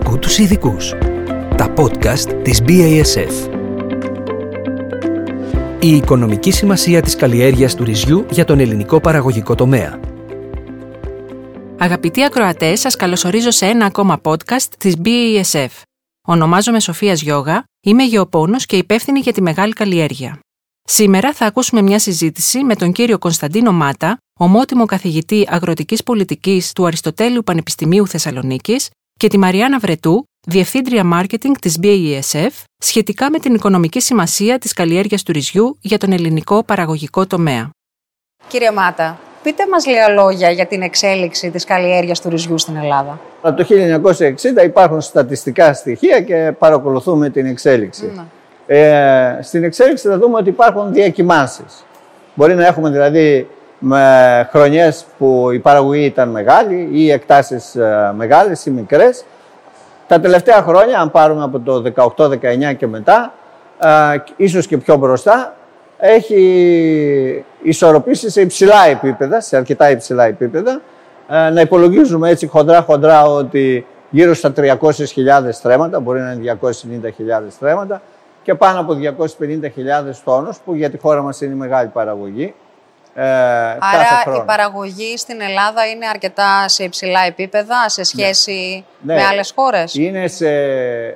Άκου τους ειδικούς. Τα podcast της BASF. Η οικονομική σημασία της καλλιέργειας του ρυζιού για τον ελληνικό παραγωγικό τομέα. Αγαπητοί ακροατές, σας καλωσορίζω σε ένα ακόμα podcast της BASF. Ονομάζομαι Σοφία Γιώγα, είμαι γεωπόνος και υπεύθυνη για τη μεγάλη καλλιέργεια. Σήμερα θα ακούσουμε μια συζήτηση με τον κύριο Κωνσταντίνο Μάτα, ομότιμο καθηγητή αγροτικής πολιτικής του Αριστοτέλειου Πανεπιστημίου Θεσσαλονίκης και τη Μαριάννα Βρετού, Διευθύντρια Μάρκετινγκ της BASF, σχετικά με την οικονομική σημασία της καλλιέργειας του ρυζιού για τον ελληνικό παραγωγικό τομέα. Κύριε Μάτα, πείτε μας λίγα λόγια για την εξέλιξη της καλλιέργειας του ρυζιού στην Ελλάδα. Από το 1960 υπάρχουν στατιστικά στοιχεία και παρακολουθούμε την εξέλιξη. Ναι. Ε, στην εξέλιξη θα δούμε ότι υπάρχουν διακοιμάνσεις. Μπορεί να έχουμε δηλαδή με χρονιές που η παραγωγή ήταν μεγάλη ή εκτάσεις ε, μεγάλες ή μικρές. Τα τελευταία χρόνια, αν πάρουμε από το 18-19 και μετά, ε, ίσως και πιο μπροστά, έχει ισορροπήσει σε υψηλά επίπεδα, σε αρκετά υψηλά επίπεδα. Ε, να υπολογίζουμε έτσι χοντρά-χοντρά ότι γύρω στα 300.000 στρέμματα, μπορεί να είναι 290.000 στρέμματα και πάνω από 250.000 τόνους, που για τη χώρα μας είναι μεγάλη παραγωγή. Ε, Άρα η παραγωγή στην Ελλάδα είναι αρκετά σε υψηλά επίπεδα σε σχέση Ναι. με Ναι. άλλες χώρες. Είναι σε, ε,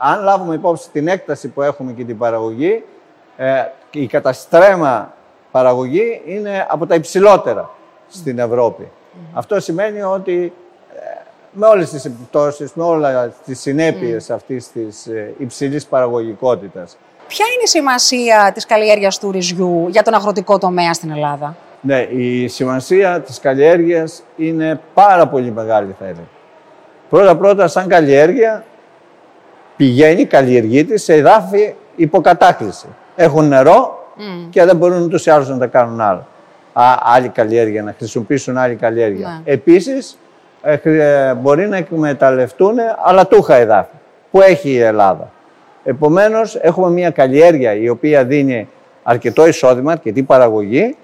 αν λάβουμε υπόψη την έκταση που έχουμε και την παραγωγή, ε, η καταστρέμα παραγωγή είναι από τα υψηλότερα στην Ευρώπη. Αυτό σημαίνει ότι ε, με όλες τις επιπτώσεις, με όλες τις συνέπειες αυτής της ε, υψηλής παραγωγικότητας. Ποια είναι η σημασία της καλλιέργειας του ρυζιού για τον αγροτικό τομέα στην Ελλάδα; Ναι, η σημασία της καλλιέργειας είναι πάρα πολύ μεγάλη θα έλεγα. Πρώτα-πρώτα, σαν καλλιέργεια, πηγαίνει, καλλιεργείται σε εδάφη υποκατάκληση. Έχουν νερό και δεν μπορούν ούτως ή άλλως να τα κάνουν άλλο. Α, άλλη καλλιέργεια, να χρησιμοποιήσουν άλλη καλλιέργεια. Ναι. Επίσης, ε, χρη- ε, μπορεί να εκμεταλλευτούν αλατούχα εδάφη που έχει η Ελλάδα. Επομένως, έχουμε μια καλλιέργεια η οποία δίνει αρκετό εισόδημα, αρκετή παραγωγή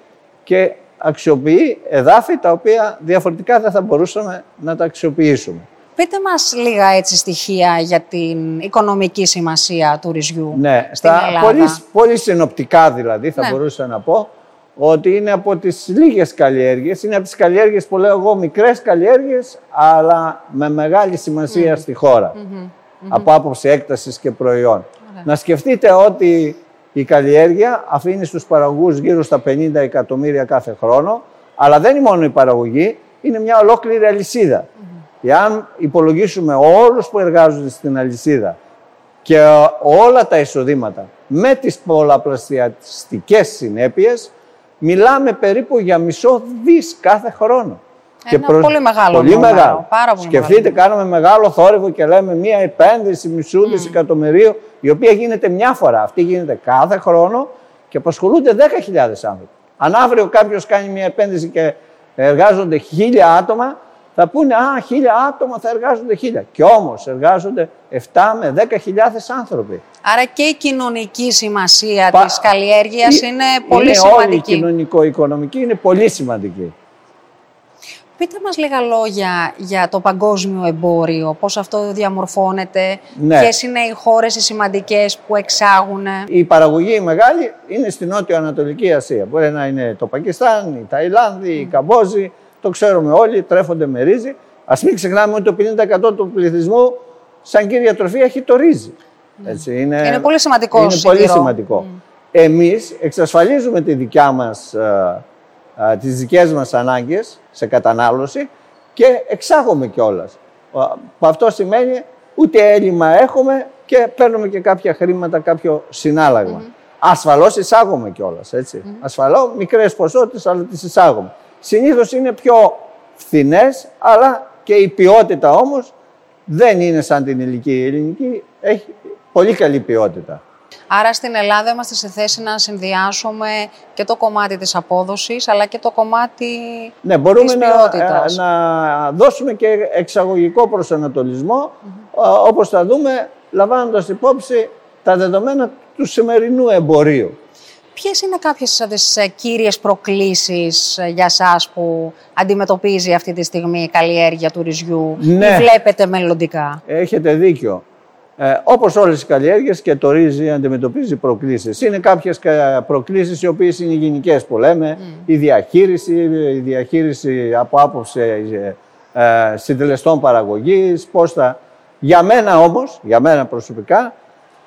και αξιοποιεί εδάφη τα οποία διαφορετικά δεν θα μπορούσαμε να τα αξιοποιήσουμε. Πείτε μας λίγα έτσι στοιχεία για την οικονομική σημασία του ρυζιού Ναι, στην στα Ελλάδα. πολύ, πολύ συνοπτικά δηλαδή θα Ναι. μπορούσα να πω ότι είναι από τις λίγες καλλιέργειες, είναι από τις καλλιέργειες που λέω εγώ μικρές καλλιέργειες αλλά με μεγάλη σημασία στη χώρα από άποψη έκτασης και προϊόν. Να σκεφτείτε ότι η καλλιέργεια αφήνει στους παραγωγούς γύρω στα 50 εκατομμύρια κάθε χρόνο αλλά δεν είναι μόνο η παραγωγή, είναι μια ολόκληρη αλυσίδα. Εάν υπολογίσουμε όλους που εργάζονται στην αλυσίδα και όλα τα εισοδήματα με τις πολλαπλασιαστικές συνέπειες, μιλάμε περίπου για μισό δις κάθε χρόνο. Ένα πολύ μεγάλο πολύ νούμερο, μεγάλο. πάρα πολύ Σκεφτείτε, κάνουμε μεγάλο θόρυβο και λέμε μία επένδυση μισού δισεκατομμυρίου, η οποία γίνεται μια φορά. Αυτή γίνεται κάθε χρόνο και απασχολούνται 10.000 άνθρωποι. Αν αύριο κάποιος κάνει μια επένδυση και εργάζονται χίλια άτομα, θα πούνε Α, χίλια άτομα θα εργάζονται χίλια. Και όμως εργάζονται 7 με 10.000 άνθρωποι. Άρα και η κοινωνική σημασία Πα- της καλλιέργειας Ε- είναι πολύ είναι Όλη η σημαντική. κοινωνικο-οικονομική είναι πολύ σημαντική. Πείτε μας λίγα λόγια για το παγκόσμιο εμπόριο, πώς αυτό διαμορφώνεται, Ναι. ποιες είναι οι χώρες οι σημαντικές που εξάγουν. Η παραγωγή η μεγάλη είναι στην Νότιο-Ανατολική Ασία. Μπορεί να είναι το Πακιστάν, η Ταϊλάνδη, η Καμπόζη. Το ξέρουμε όλοι, τρέφονται με ρύζι. Α μην ξεχνάμε ότι το 50% του πληθυσμού, σαν κύρια τροφή, έχει το ρύζι. Έτσι, είναι, Είναι πολύ σημαντικό Είναι πολύ σιτηρό. σημαντικό. Εμείς εξασφαλίζουμε τη δικιά μας, ε, ε, τις δικές μας ανάγκες σε κατανάλωση και εξάγουμε κιόλας. Αυτό σημαίνει ούτε έλλειμμα έχουμε και παίρνουμε και κάποια χρήματα, κάποιο συνάλλαγμα. Ασφαλώς εισάγουμε κιόλας, έτσι. Ασφαλώς μικρές ποσότητες, αλλά τις εισάγουμε. Συνήθως είναι πιο φθηνές, αλλά και η ποιότητα όμως δεν είναι σαν την ελληνική. Η ελληνική έχει πολύ καλή ποιότητα. Άρα στην Ελλάδα είμαστε σε θέση να συνδυάσουμε και το κομμάτι της απόδοσης, αλλά και το κομμάτι Ναι, μπορούμε της να, ποιότητας. ε, να δώσουμε και εξαγωγικό προσανατολισμό, ε, όπως θα δούμε, λαμβάνοντας υπόψη τα δεδομένα του σημερινού εμπορίου. Ποιες είναι κάποιες από τις ε, κύριες προκλήσεις ε, για σας που αντιμετωπίζει αυτή τη στιγμή η καλλιέργεια του ρυζιού Ναι. ή βλέπετε μελλοντικά; Έχετε δίκιο. Ε, όπως όλες οι καλλιέργειες και το ρύζι αντιμετωπίζει προκλήσεις. Είναι κάποιες κα- προκλήσεις οι οποίες είναι γενικές που λέμε. Η διαχείριση, η διαχείριση από άποψη ε, ε, συντελεστών παραγωγής, πώς θα... Για μένα όμως, για μένα προσωπικά,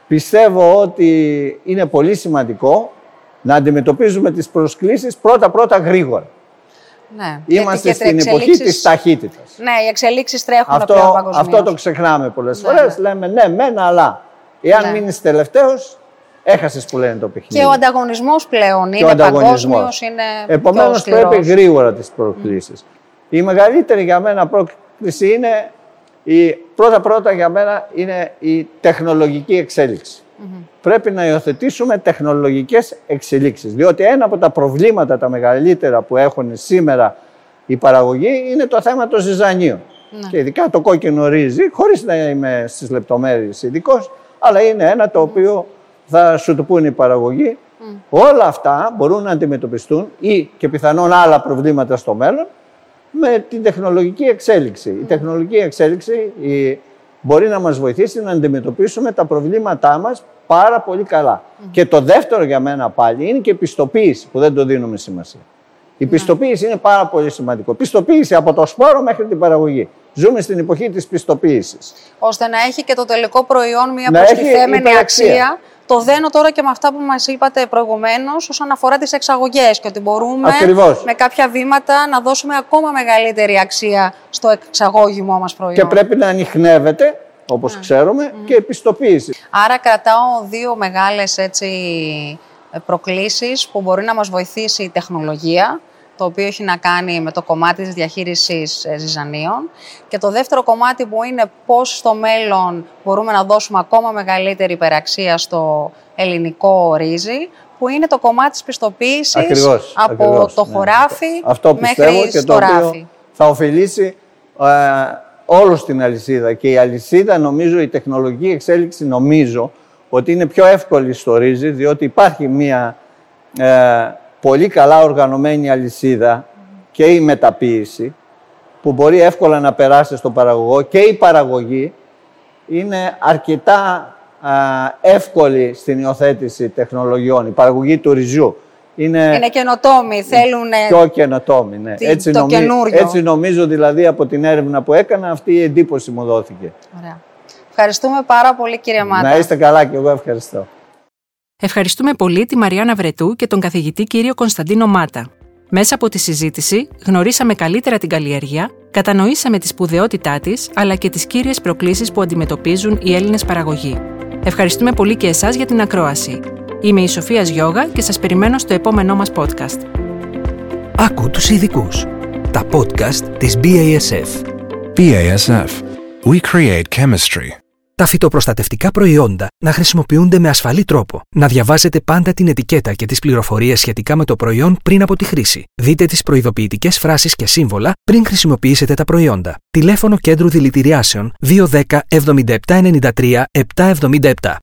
πιστεύω ότι είναι πολύ σημαντικό να αντιμετωπίζουμε τις προσκλήσεις πρώτα-πρώτα γρήγορα. Ναι. Γιατί Είμαστε και στην εποχή εξελίξεις- της ταχύτητας. Ναι, οι εξελίξεις τρέχουν Αυτό, πλέον παγκοσμίως. αυτό το ξεχνάμε πολλές Ναι, φορές. Λέμε ναι, μεν, αλλά. Εάν Ναι. μείνεις τελευταίος, έχασες που λένε το παιχνίδι. Και ο ανταγωνισμός πλέον Και είναι ο ανταγωνισμός. παγκόσμιος, είναι Επομένως πιο σκληρός. πρέπει γρήγορα τις προκλήσεις. Η μεγαλύτερη για μένα πρόκληση είναι, η, πρώτα-πρώτα για μένα είναι η τεχνολογική εξέλιξη. Πρέπει να υιοθετήσουμε τεχνολογικές εξελίξεις, διότι ένα από τα προβλήματα τα μεγαλύτερα που έχουν σήμερα η παραγωγή είναι το θέμα των ζυζανίων. Ναι. Και ειδικά το κόκκινο ρύζι, χωρίς να είμαι στις λεπτομέρειες ειδικός, αλλά είναι ένα το οποίο θα σου το πούνε οι παραγωγοί. Όλα αυτά μπορούν να αντιμετωπιστούν ή και πιθανόν άλλα προβλήματα στο μέλλον με την τεχνολογική εξέλιξη. Η τεχνολογική εξέλιξη η, μπορεί να μας βοηθήσει να αντιμετωπίσουμε τα προβλήματά μας πάρα πολύ καλά. Και το δεύτερο για μένα πάλι είναι και η πιστοποίηση που δεν το δίνουμε σημασία. Η πιστοποίηση είναι πάρα πολύ σημαντικό. Πιστοποίηση από το σπόρο μέχρι την παραγωγή. Ζούμε στην εποχή της πιστοποίησης. ώστε να έχει και το τελικό προϊόν μια Να έχει προστιθέμενη υπεραξία. αξία. Το δένω τώρα και με αυτά που μας είπατε προηγουμένως όσον αφορά τις εξαγωγές και ότι μπορούμε Ακριβώς. με κάποια βήματα να δώσουμε ακόμα μεγαλύτερη αξία στο εξαγώγημό μας προϊόν. Και πρέπει να ανοιχνεύεται, όπως ξέρουμε, και η πιστοποίηση. Άρα κρατάω δύο μεγάλες έτσι, ε, προκλήσεις που μπορεί να μας βοηθήσει η τεχνολογία, το οποίο έχει να κάνει με το κομμάτι της διαχείρισης ε, ζυζανίων και το δεύτερο κομμάτι που είναι πώς στο μέλλον μπορούμε να δώσουμε ακόμα μεγαλύτερη υπεραξία στο ελληνικό ρύζι, που είναι το κομμάτι της πιστοποίησης Ακριβώς, από ακριβώς, το ναι. χωράφι Αυτό πιστεύω μέχρι και στο το ράφι. οποίο θα ωφελήσει ε, όλους την αλυσίδα. Και η αλυσίδα, νομίζω, η τεχνολογική εξέλιξη, νομίζω, ότι είναι πιο εύκολη στο ρύζι, διότι υπάρχει μια ε, πολύ καλά οργανωμένη αλυσίδα και η μεταποίηση, που μπορεί εύκολα να περάσει στον παραγωγό και η παραγωγή είναι αρκετά α, εύκολη στην υιοθέτηση τεχνολογιών. Η παραγωγή του ρυζιού είναι, Είναι καινοτόμοι, θέλουν πιο καινοτόμη. Ναι. τι- Έτσι, το νομι- καινούριο. έτσι νομίζω δηλαδή από την έρευνα που έκανα αυτή η εντύπωση μου δόθηκε. Ωραία. Ευχαριστούμε πάρα πολύ κύριε Μάτα. Να είστε καλά και εγώ ευχαριστώ. Ευχαριστούμε πολύ τη Μαριάννα Βρετού και τον καθηγητή κύριο Κωνσταντίνο Μάτα. Μέσα από τη συζήτηση γνωρίσαμε καλύτερα την καλλιέργεια, κατανοήσαμε τη σπουδαιότητά της αλλά και τις κύριες προκλήσεις που αντιμετωπίζουν οι Έλληνες παραγωγοί. Ευχαριστούμε πολύ και εσάς για την ακρόαση. Είμαι η Σοφία Γιώγα και σας περιμένω στο επόμενό μας podcast. Άκου τους ειδικούς. Τα podcast της BASF. BASF. We create chemistry. Τα φυτοπροστατευτικά προϊόντα να χρησιμοποιούνται με ασφαλή τρόπο. Να διαβάζετε πάντα την ετικέτα και τις πληροφορίες σχετικά με το προϊόν πριν από τη χρήση. Δείτε τις προειδοποιητικές φράσεις και σύμβολα πριν χρησιμοποιήσετε τα προϊόντα. Τηλέφωνο κέντρου δηλητηριάσεων 210 7793 777.